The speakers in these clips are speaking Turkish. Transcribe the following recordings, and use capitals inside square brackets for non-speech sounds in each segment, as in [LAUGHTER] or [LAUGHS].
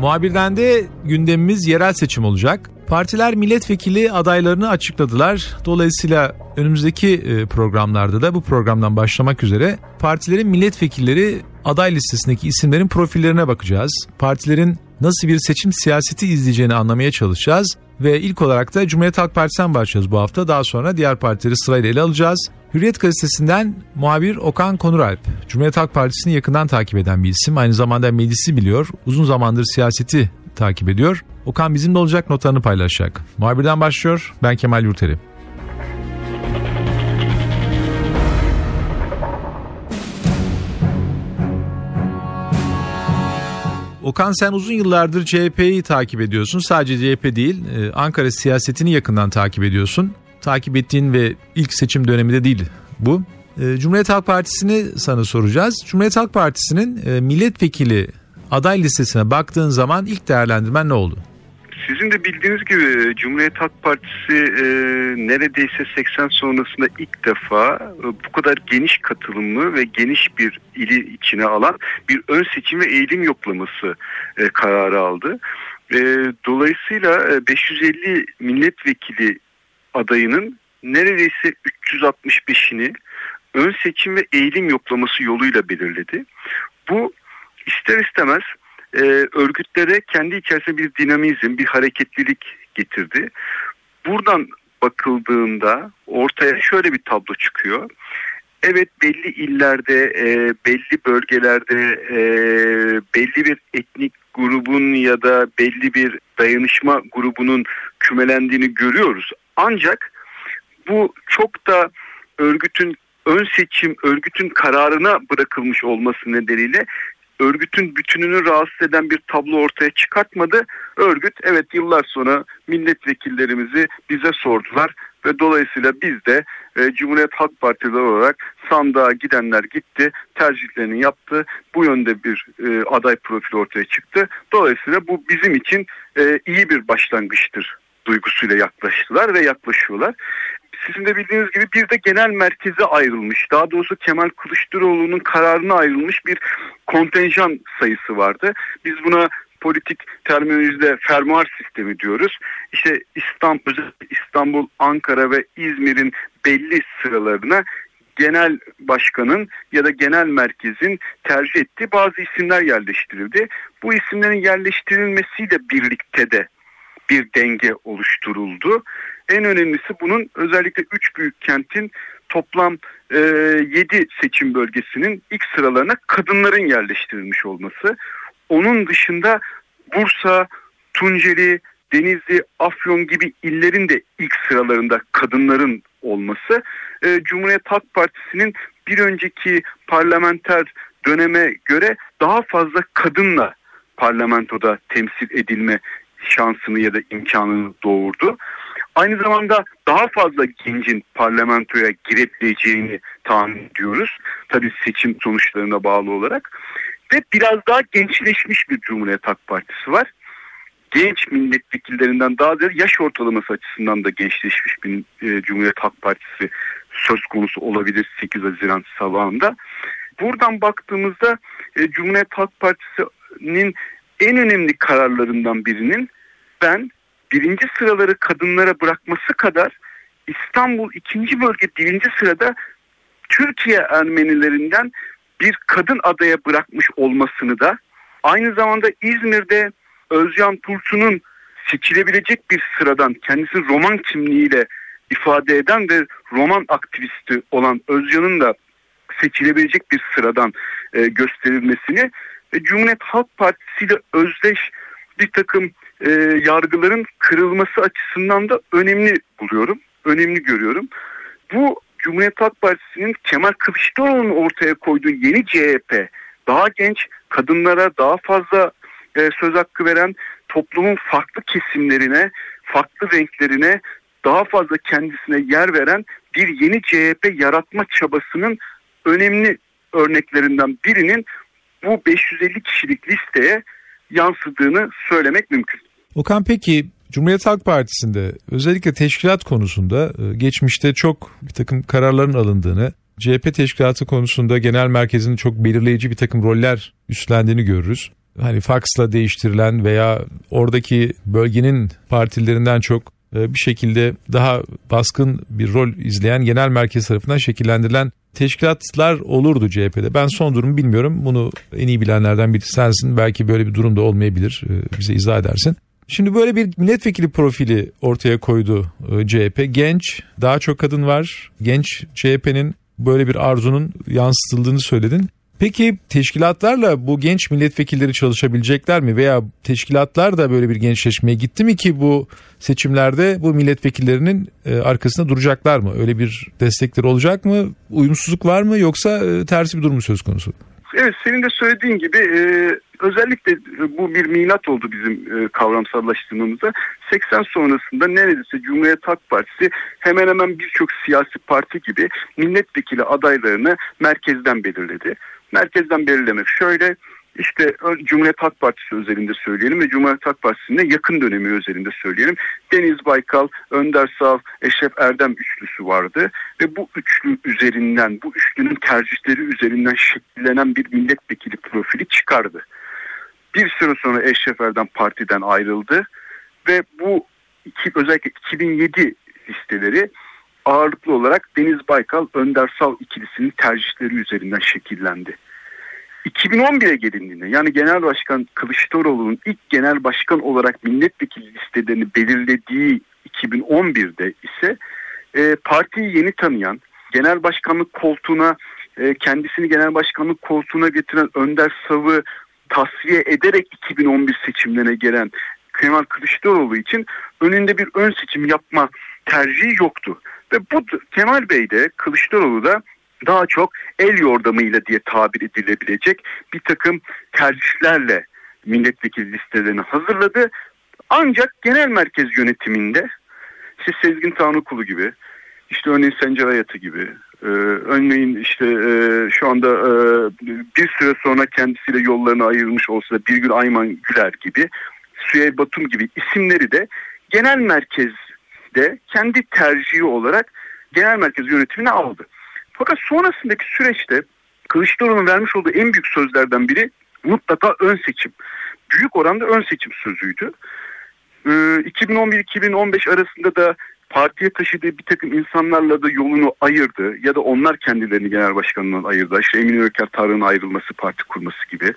Muhabirden de gündemimiz yerel seçim olacak. Partiler milletvekili adaylarını açıkladılar. Dolayısıyla önümüzdeki e, programlarda da bu programdan başlamak üzere partilerin milletvekilleri aday listesindeki isimlerin profillerine bakacağız. Partilerin nasıl bir seçim siyaseti izleyeceğini anlamaya çalışacağız. Ve ilk olarak da Cumhuriyet Halk Partisi'nden başlayacağız bu hafta. Daha sonra diğer partileri sırayla ele alacağız. Hürriyet gazetesinden muhabir Okan Konuralp. Cumhuriyet Halk Partisi'ni yakından takip eden bir isim. Aynı zamanda meclisi biliyor. Uzun zamandır siyaseti takip ediyor. Okan bizimle olacak notlarını paylaşacak. Muhabirden başlıyor. Ben Kemal Yurteri. Okan sen uzun yıllardır CHP'yi takip ediyorsun. Sadece CHP değil, e, Ankara siyasetini yakından takip ediyorsun. Takip ettiğin ve ilk seçim döneminde değil bu. E, Cumhuriyet Halk Partisi'ni sana soracağız. Cumhuriyet Halk Partisi'nin e, milletvekili aday listesine baktığın zaman ilk değerlendirmen ne oldu? Sizin de bildiğiniz gibi Cumhuriyet Halk Partisi e, neredeyse 80 sonrasında ilk defa e, bu kadar geniş katılımlı ve geniş bir ili içine alan bir ön seçim ve eğilim yoklaması e, kararı aldı. E, dolayısıyla e, 550 milletvekili adayının neredeyse 365'ini ön seçim ve eğilim yoklaması yoluyla belirledi. Bu ister istemez e, örgütlere kendi içerisinde bir dinamizm, bir hareketlilik getirdi. Buradan bakıldığında ortaya şöyle bir tablo çıkıyor. Evet belli illerde, e, belli bölgelerde e, belli bir etnik grubun ya da belli bir dayanışma grubunun kümelendiğini görüyoruz. Ancak bu çok da örgütün ön seçim örgütün kararına bırakılmış olması nedeniyle örgütün bütününü rahatsız eden bir tablo ortaya çıkartmadı. Örgüt evet yıllar sonra milletvekillerimizi bize sordular ve dolayısıyla biz de e, Cumhuriyet Halk Partisi olarak sandığa gidenler gitti, tercihlerini yaptı. Bu yönde bir e, aday profili ortaya çıktı. Dolayısıyla bu bizim için e, iyi bir başlangıçtır duygusuyla yaklaştılar ve yaklaşıyorlar sizin de bildiğiniz gibi bir de genel merkeze ayrılmış. Daha doğrusu Kemal Kılıçdaroğlu'nun kararına ayrılmış bir kontenjan sayısı vardı. Biz buna politik terminolojide fermuar sistemi diyoruz. İşte İstanbul, İstanbul, Ankara ve İzmir'in belli sıralarına genel başkanın ya da genel merkezin tercih ettiği bazı isimler yerleştirildi. Bu isimlerin yerleştirilmesiyle birlikte de bir denge oluşturuldu. En önemlisi bunun özellikle 3 büyük kentin toplam e, 7 seçim bölgesinin ilk sıralarına kadınların yerleştirilmiş olması. Onun dışında Bursa, Tunceli, Denizli, Afyon gibi illerin de ilk sıralarında kadınların olması e, Cumhuriyet Halk Partisi'nin bir önceki parlamenter döneme göre daha fazla kadınla parlamentoda temsil edilme şansını ya da imkanını doğurdu. Aynı zamanda daha fazla gencin parlamentoya girebileceğini tahmin ediyoruz. Tabii seçim sonuçlarına bağlı olarak. Ve biraz daha gençleşmiş bir Cumhuriyet Halk Partisi var. Genç milletvekillerinden daha ziyade yaş ortalaması açısından da gençleşmiş bir e, Cumhuriyet Halk Partisi söz konusu olabilir 8 Haziran sabahında. Buradan baktığımızda e, Cumhuriyet Halk Partisi'nin en önemli kararlarından birinin ben birinci sıraları kadınlara bırakması kadar İstanbul ikinci bölge birinci sırada Türkiye Ermenilerinden bir kadın adaya bırakmış olmasını da aynı zamanda İzmir'de Özcan Tursun'un seçilebilecek bir sıradan kendisini roman kimliğiyle ifade eden ve roman aktivisti olan Özcan'ın da seçilebilecek bir sıradan e, gösterilmesini ve Cumhuriyet Halk Partisi ile özdeş bir takım e, yargıların kırılması açısından da önemli buluyorum. Önemli görüyorum. Bu Cumhuriyet Halk Partisi'nin Kemal Kılıçdaroğlu'nun ortaya koyduğu yeni CHP daha genç kadınlara daha fazla e, söz hakkı veren toplumun farklı kesimlerine farklı renklerine daha fazla kendisine yer veren bir yeni CHP yaratma çabasının önemli örneklerinden birinin bu 550 kişilik listeye yansıdığını söylemek mümkün. Okan peki Cumhuriyet Halk Partisi'nde özellikle teşkilat konusunda e, geçmişte çok bir takım kararların alındığını, CHP teşkilatı konusunda genel merkezinin çok belirleyici bir takım roller üstlendiğini görürüz. Hani faksla değiştirilen veya oradaki bölgenin partilerinden çok e, bir şekilde daha baskın bir rol izleyen genel merkez tarafından şekillendirilen teşkilatlar olurdu CHP'de. Ben son durumu bilmiyorum. Bunu en iyi bilenlerden biri sensin. Belki böyle bir durum da olmayabilir. E, bize izah edersin. Şimdi böyle bir milletvekili profili ortaya koydu e, CHP. Genç, daha çok kadın var. Genç CHP'nin böyle bir arzunun yansıtıldığını söyledin. Peki teşkilatlarla bu genç milletvekilleri çalışabilecekler mi veya teşkilatlar da böyle bir gençleşmeye gitti mi ki bu seçimlerde bu milletvekillerinin e, arkasında duracaklar mı? Öyle bir destekleri olacak mı? Uyumsuzluk var mı yoksa e, tersi bir durum söz konusu? Evet senin de söylediğin gibi e, özellikle bu bir milat oldu bizim e, kavramsallaştırmamıza. 80 sonrasında neredeyse Cumhuriyet Halk Partisi hemen hemen birçok siyasi parti gibi milletvekili adaylarını merkezden belirledi. Merkezden belirlemek şöyle işte Cumhuriyet Halk Partisi özelinde söyleyelim ve Cumhuriyet Halk Partisi'nin yakın dönemi özelinde söyleyelim. Deniz Baykal, Önder Sağ, Eşref Erdem üçlüsü vardı ve bu üçlü üzerinden, bu üçlünün tercihleri üzerinden şekillenen bir milletvekili profili çıkardı. Bir süre sonra Eşref Erdem partiden ayrıldı ve bu iki, özellikle 2007 listeleri ağırlıklı olarak Deniz Baykal, Önder Sal ikilisinin tercihleri üzerinden şekillendi. 2011'e gelindiğinde yani Genel Başkan Kılıçdaroğlu'nun ilk genel başkan olarak milletvekili listelerini belirlediği 2011'de ise e, partiyi yeni tanıyan, genel başkanlık koltuğuna e, kendisini genel başkanlık koltuğuna getiren Önder Sav'ı tasfiye ederek 2011 seçimlerine gelen Kemal Kılıçdaroğlu için önünde bir ön seçim yapma tercihi yoktu. Ve bu Kemal Bey de Kılıçdaroğlu da daha çok el yordamıyla diye tabir edilebilecek bir takım tercihlerle milletvekili listelerini hazırladı. Ancak genel merkez yönetiminde işte Sezgin Tanrıkulu gibi, işte örneğin Sencer Hayatı gibi, e, örneğin işte e, şu anda e, bir süre sonra kendisiyle yollarını ayırmış olsa da Birgül Ayman Güler gibi, Süheyl Batum gibi isimleri de genel merkezde kendi tercihi olarak genel merkez yönetimine aldı. Fakat sonrasındaki süreçte Kılıçdaroğlu'nun vermiş olduğu en büyük sözlerden biri mutlaka ön seçim. Büyük oranda ön seçim sözüydü. Ee, 2011-2015 arasında da partiye taşıdığı bir takım insanlarla da yolunu ayırdı ya da onlar kendilerini genel başkanından ayırdı. İşte Emin Öker Tarık'ın ayrılması, parti kurması gibi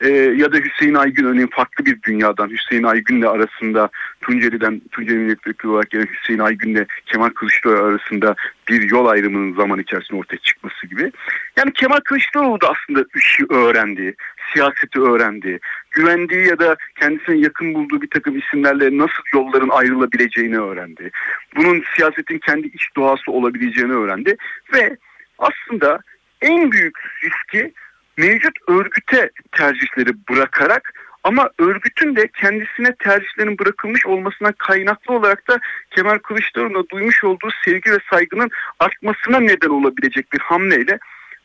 e, ya da Hüseyin Aygün örneğin farklı bir dünyadan Hüseyin Aygün'le arasında Tunceli'den Tunceli milletvekili olarak gelen Hüseyin Aygün'le Kemal Kılıçdaroğlu arasında bir yol ayrımının zaman içerisinde ortaya çıkması gibi. Yani Kemal Kılıçdaroğlu da aslında işi öğrendi, siyaseti öğrendi, güvendiği ya da kendisine yakın bulduğu bir takım isimlerle nasıl yolların ayrılabileceğini öğrendi. Bunun siyasetin kendi iç doğası olabileceğini öğrendi ve aslında en büyük riski mevcut örgüte tercihleri bırakarak ama örgütün de kendisine tercihlerin bırakılmış olmasına kaynaklı olarak da Kemal Kılıçdaroğlu'na duymuş olduğu sevgi ve saygının artmasına neden olabilecek bir hamleyle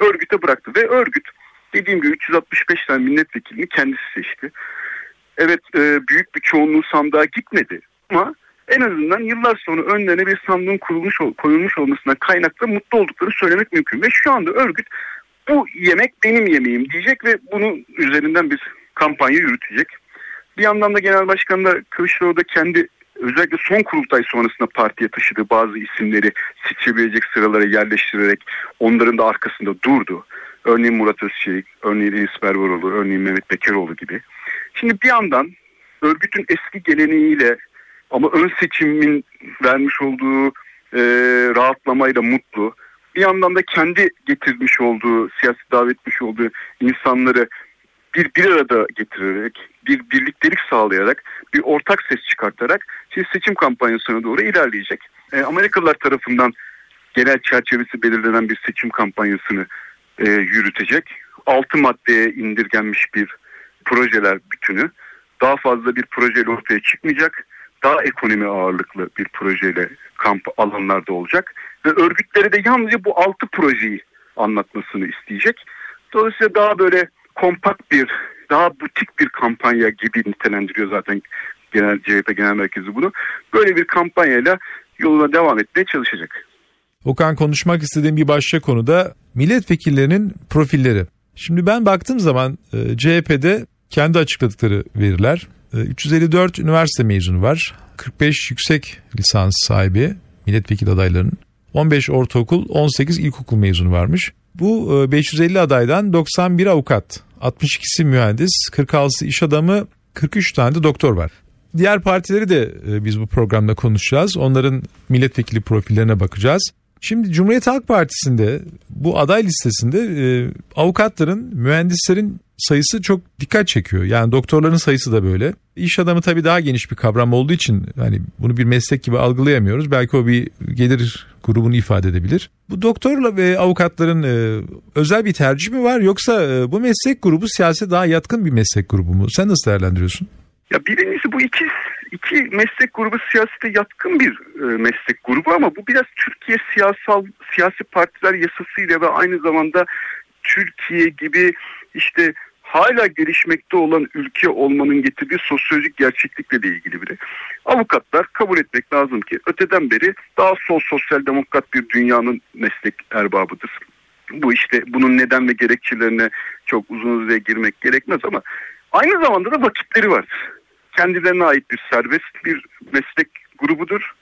örgüte bıraktı. Ve örgüt dediğim gibi 365 tane milletvekilini kendisi seçti. Evet e, büyük bir çoğunluğu sandığa gitmedi ama en azından yıllar sonra önlerine bir sandığın kurulmuş koyulmuş olmasına kaynaklı mutlu olduklarını söylemek mümkün. Ve şu anda örgüt bu yemek benim yemeğim diyecek ve bunun üzerinden bir kampanya yürütecek. Bir yandan da Genel Başkan da Kılıçdaroğlu da kendi özellikle son kurultay sonrasında partiye taşıdığı bazı isimleri seçebilecek sıralara yerleştirerek onların da arkasında durdu. Örneğin Murat Özçelik, örneğin Enis Berberoğlu, örneğin Mehmet Bekeroğlu gibi. Şimdi bir yandan örgütün eski geleneğiyle ama ön seçimin vermiş olduğu e, rahatlamayla mutlu bir yandan da kendi getirmiş olduğu, siyasi davetmiş olduğu insanları bir bir arada getirerek, bir birliktelik sağlayarak, bir ortak ses çıkartarak şimdi seçim kampanyasına doğru ilerleyecek. E, Amerikalılar tarafından genel çerçevesi belirlenen bir seçim kampanyasını e, yürütecek. Altı maddeye indirgenmiş bir projeler bütünü. Daha fazla bir projeyle ortaya çıkmayacak. Daha ekonomi ağırlıklı bir projeyle kamp alanlarda olacak Ve örgütlere de yalnızca bu altı projeyi anlatmasını isteyecek. Dolayısıyla daha böyle kompakt bir, daha butik bir kampanya gibi nitelendiriyor zaten genel CHP Genel Merkezi bunu. Böyle bir kampanyayla yoluna devam etmeye çalışacak. Okan konuşmak istediğim bir başka konu da milletvekillerinin profilleri. Şimdi ben baktığım zaman e, CHP'de kendi açıkladıkları veriler. E, 354 üniversite mezunu var. 45 yüksek lisans sahibi milletvekili adaylarının. 15 ortaokul, 18 ilkokul mezunu varmış. Bu e, 550 adaydan 91 avukat, 62'si mühendis, 46'sı iş adamı, 43 tane de doktor var. Diğer partileri de e, biz bu programda konuşacağız. Onların milletvekili profillerine bakacağız. Şimdi Cumhuriyet Halk Partisi'nde bu aday listesinde e, avukatların, mühendislerin sayısı çok dikkat çekiyor. Yani doktorların sayısı da böyle. İş adamı tabii daha geniş bir kavram olduğu için hani bunu bir meslek gibi algılayamıyoruz. Belki o bir gelir grubunu ifade edebilir. Bu doktorla ve avukatların e, özel bir tercih mi var yoksa e, bu meslek grubu siyasete daha yatkın bir meslek grubu mu? Sen nasıl değerlendiriyorsun? Ya birincisi bu iki iki meslek grubu siyasete yatkın bir e, meslek grubu ama bu biraz Türkiye siyasal siyasi partiler yasasıyla ve aynı zamanda Türkiye gibi işte hala gelişmekte olan ülke olmanın getirdiği sosyolojik gerçeklikle de ilgili biri. Avukatlar kabul etmek lazım ki öteden beri daha sol sosyal demokrat bir dünyanın meslek erbabıdır. Bu işte bunun neden ve gerekçelerine çok uzun uzun girmek gerekmez ama aynı zamanda da vakitleri vardır kendilerine ait bir serbest bir meslek grubudur.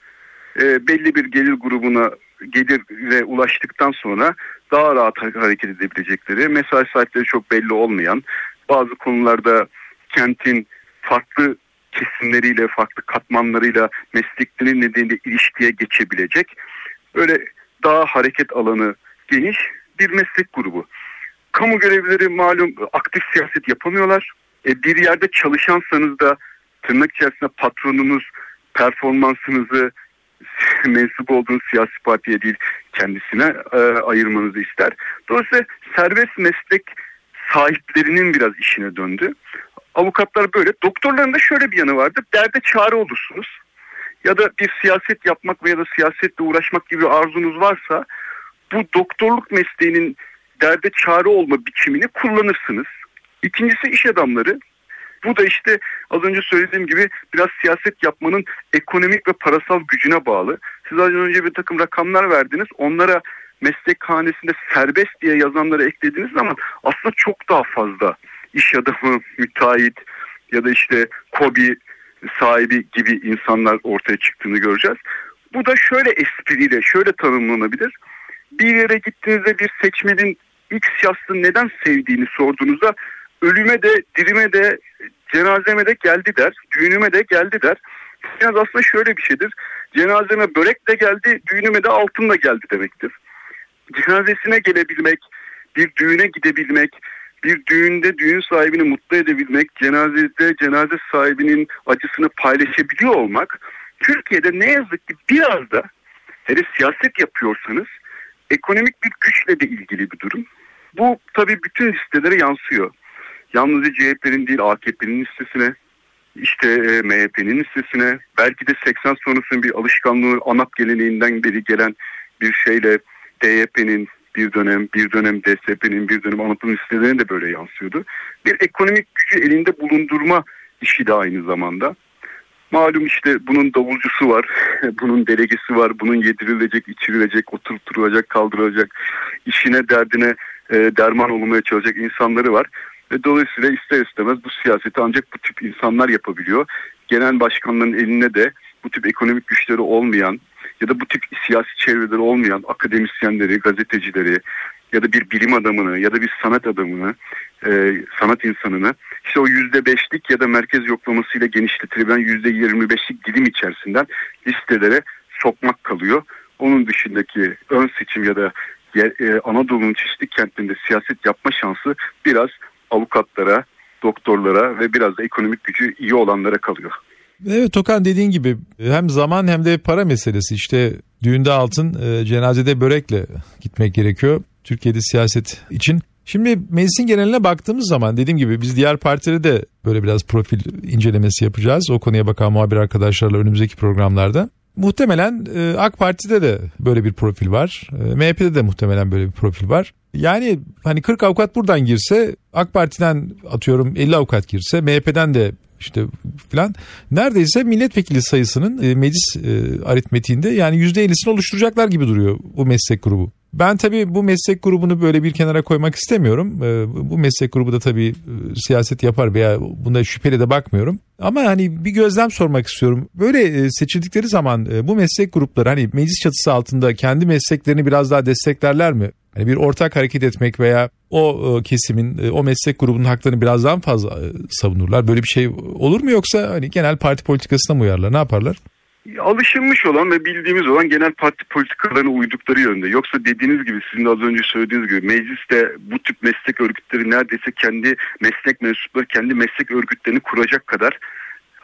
E, belli bir gelir grubuna gelire ulaştıktan sonra daha rahat hareket edebilecekleri, mesai saatleri çok belli olmayan, bazı konularda kentin farklı kesimleriyle, farklı katmanlarıyla meslekleri nedeniyle ilişkiye geçebilecek, böyle daha hareket alanı geniş bir meslek grubu. Kamu görevlileri malum aktif siyaset yapamıyorlar. E, bir yerde çalışansanız da tırnak içerisinde patronunuz performansınızı [LAUGHS] mensup olduğunuz siyasi partiye değil kendisine e, ayırmanızı ister. Dolayısıyla serbest meslek sahiplerinin biraz işine döndü. Avukatlar böyle. Doktorların da şöyle bir yanı vardır. Derde çare olursunuz. Ya da bir siyaset yapmak veya da siyasetle uğraşmak gibi arzunuz varsa bu doktorluk mesleğinin derde çare olma biçimini kullanırsınız. İkincisi iş adamları bu da işte az önce söylediğim gibi biraz siyaset yapmanın ekonomik ve parasal gücüne bağlı. Siz az önce bir takım rakamlar verdiniz. Onlara meslek hanesinde serbest diye yazanları eklediğiniz zaman aslında çok daha fazla iş adamı, müteahhit ya da işte kobi sahibi gibi insanlar ortaya çıktığını göreceğiz. Bu da şöyle espriyle, şöyle tanımlanabilir. Bir yere gittiğinizde bir seçmenin ilk siyasını neden sevdiğini sorduğunuzda ölüme de dirime de cenazeme de geldi der, düğünüme de geldi der. Biraz aslında şöyle bir şeydir. Cenazeme börek de geldi, düğünüme de altın da geldi demektir. Cenazesine gelebilmek, bir düğüne gidebilmek, bir düğünde düğün sahibini mutlu edebilmek, cenazede cenaze sahibinin acısını paylaşabiliyor olmak Türkiye'de ne yazık ki biraz da hele siyaset yapıyorsanız ekonomik bir güçle de ilgili bir durum. Bu tabii bütün listelere yansıyor yalnızca CHP'nin değil AKP'nin listesine, işte e, MHP'nin listesine, belki de 80 sonrasının bir alışkanlığı ANAP geleneğinden beri gelen bir şeyle DYP'nin bir dönem, bir dönem DSP'nin, bir dönem ANAP'ın listelerine de böyle yansıyordu. Bir ekonomik gücü elinde bulundurma işi de aynı zamanda. Malum işte bunun davulcusu var, [LAUGHS] bunun delegesi var, bunun yedirilecek, içirilecek, oturtulacak, kaldırılacak, işine derdine e, derman olmaya çalışacak insanları var. Ve dolayısıyla ister istemez bu siyaseti ancak bu tip insanlar yapabiliyor. Genel başkanların eline de bu tip ekonomik güçleri olmayan ya da bu tip siyasi çevreleri olmayan akademisyenleri, gazetecileri ya da bir bilim adamını ya da bir sanat adamını, e, sanat insanını işte o yüzde beşlik ya da merkez yoklamasıyla genişletilebilen yüzde yirmi beşlik dilim içerisinden listelere sokmak kalıyor. Onun dışındaki ön seçim ya da e, Anadolu'nun çeşitli kentlerinde siyaset yapma şansı biraz avukatlara, doktorlara ve biraz da ekonomik gücü iyi olanlara kalıyor. Evet Tokan dediğin gibi hem zaman hem de para meselesi işte düğünde altın e, cenazede börekle gitmek gerekiyor Türkiye'de siyaset için. Şimdi meclisin geneline baktığımız zaman dediğim gibi biz diğer partileri de böyle biraz profil incelemesi yapacağız. O konuya bakan muhabir arkadaşlarla önümüzdeki programlarda. Muhtemelen e, AK Parti'de de böyle bir profil var. E, MHP'de de muhtemelen böyle bir profil var. Yani hani 40 avukat buradan girse AK Parti'den atıyorum 50 avukat girse MHP'den de işte filan neredeyse milletvekili sayısının e, meclis e, aritmetiğinde yani %50'sini oluşturacaklar gibi duruyor bu meslek grubu. Ben tabii bu meslek grubunu böyle bir kenara koymak istemiyorum. Ee, bu meslek grubu da tabii e, siyaset yapar veya buna şüpheli de bakmıyorum. Ama hani bir gözlem sormak istiyorum. Böyle e, seçildikleri zaman e, bu meslek grupları hani meclis çatısı altında kendi mesleklerini biraz daha desteklerler mi? Hani bir ortak hareket etmek veya o kesimin, o meslek grubunun haklarını biraz daha fazla savunurlar. Böyle bir şey olur mu yoksa hani genel parti politikasına mı uyarlar? Ne yaparlar? alışılmış olan ve bildiğimiz olan genel parti politikalarına uydukları yönde. Yoksa dediğiniz gibi sizin de az önce söylediğiniz gibi mecliste bu tip meslek örgütleri neredeyse kendi meslek mensupları kendi meslek örgütlerini kuracak kadar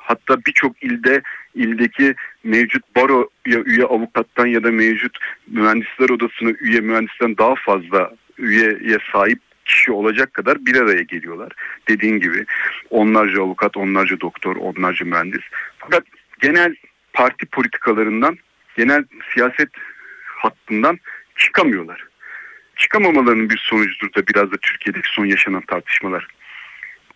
hatta birçok ilde ildeki mevcut baroya üye avukattan ya da mevcut mühendisler odasına üye mühendisten daha fazla üyeye sahip kişi olacak kadar bir araya geliyorlar. Dediğin gibi onlarca avukat, onlarca doktor, onlarca mühendis. Fakat genel parti politikalarından, genel siyaset hattından çıkamıyorlar. Çıkamamalarının bir sonucudur da biraz da Türkiye'deki son yaşanan tartışmalar.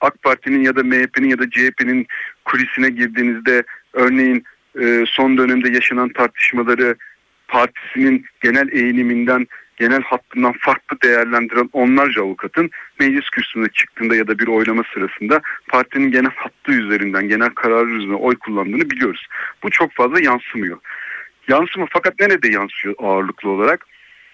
AK Parti'nin ya da MHP'nin ya da CHP'nin kulisine girdiğinizde örneğin e, son dönemde yaşanan tartışmaları partisinin genel eğiliminden genel hattından farklı değerlendiren onlarca avukatın meclis kürsüsüne çıktığında ya da bir oylama sırasında partinin genel hattı üzerinden, genel kararı üzerine oy kullandığını biliyoruz. Bu çok fazla yansımıyor. Yansıma fakat nerede yansıyor ağırlıklı olarak?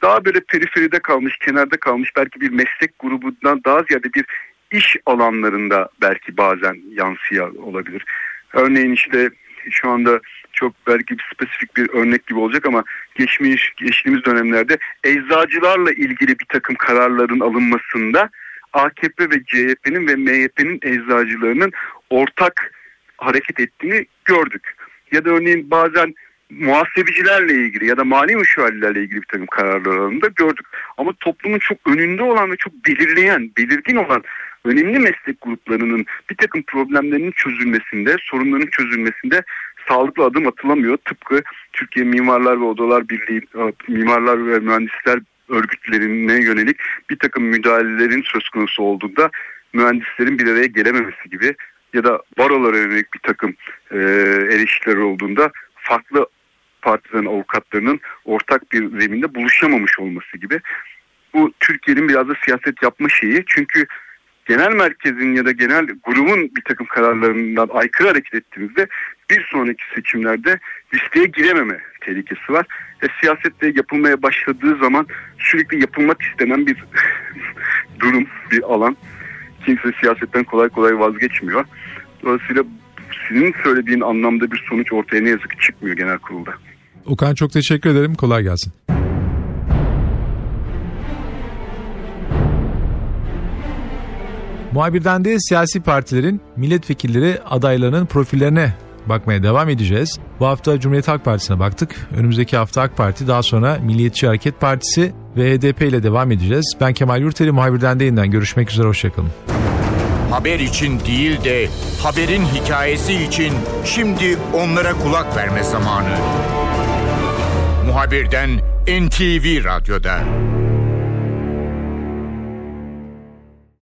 Daha böyle periferide kalmış, kenarda kalmış belki bir meslek grubundan daha ziyade bir iş alanlarında belki bazen yansıyor olabilir. Örneğin işte şu anda çok belki bir spesifik bir örnek gibi olacak ama geçmiş geçtiğimiz dönemlerde eczacılarla ilgili bir takım kararların alınmasında AKP ve CHP'nin ve MHP'nin eczacılarının ortak hareket ettiğini gördük. Ya da örneğin bazen muhasebecilerle ilgili ya da mali müşavirlerle ilgili bir takım kararlar alındığında gördük. Ama toplumun çok önünde olan ve çok belirleyen, belirgin olan önemli meslek gruplarının bir takım problemlerinin çözülmesinde, sorunların çözülmesinde sağlıklı adım atılamıyor. Tıpkı Türkiye Mimarlar ve Odalar Birliği, e, Mimarlar ve Mühendisler örgütlerine yönelik bir takım müdahalelerin söz konusu olduğunda mühendislerin bir araya gelememesi gibi ya da barolara yönelik bir takım e, eleştiriler olduğunda farklı partilerin avukatlarının ortak bir zeminde buluşamamış olması gibi. Bu Türkiye'nin biraz da siyaset yapma şeyi. Çünkü genel merkezin ya da genel grubun bir takım kararlarından aykırı hareket ettiğimizde bir sonraki seçimlerde listeye girememe tehlikesi var. E, siyasette yapılmaya başladığı zaman sürekli yapılmak istenen bir [LAUGHS] durum, bir alan. Kimse siyasetten kolay kolay vazgeçmiyor. Dolayısıyla senin söylediğin anlamda bir sonuç ortaya ne yazık ki çıkmıyor genel kurulda. Okan çok teşekkür ederim. Kolay gelsin. Muhabirden de siyasi partilerin milletvekilleri adaylarının profillerine bakmaya devam edeceğiz. Bu hafta Cumhuriyet Halk Partisi'ne baktık. Önümüzdeki hafta AK Parti daha sonra Milliyetçi Hareket Partisi ve HDP ile devam edeceğiz. Ben Kemal Yurteli muhabirden de yeniden görüşmek üzere hoşçakalın. Haber için değil de haberin hikayesi için şimdi onlara kulak verme zamanı. Muhabirden NTV Radyo'da.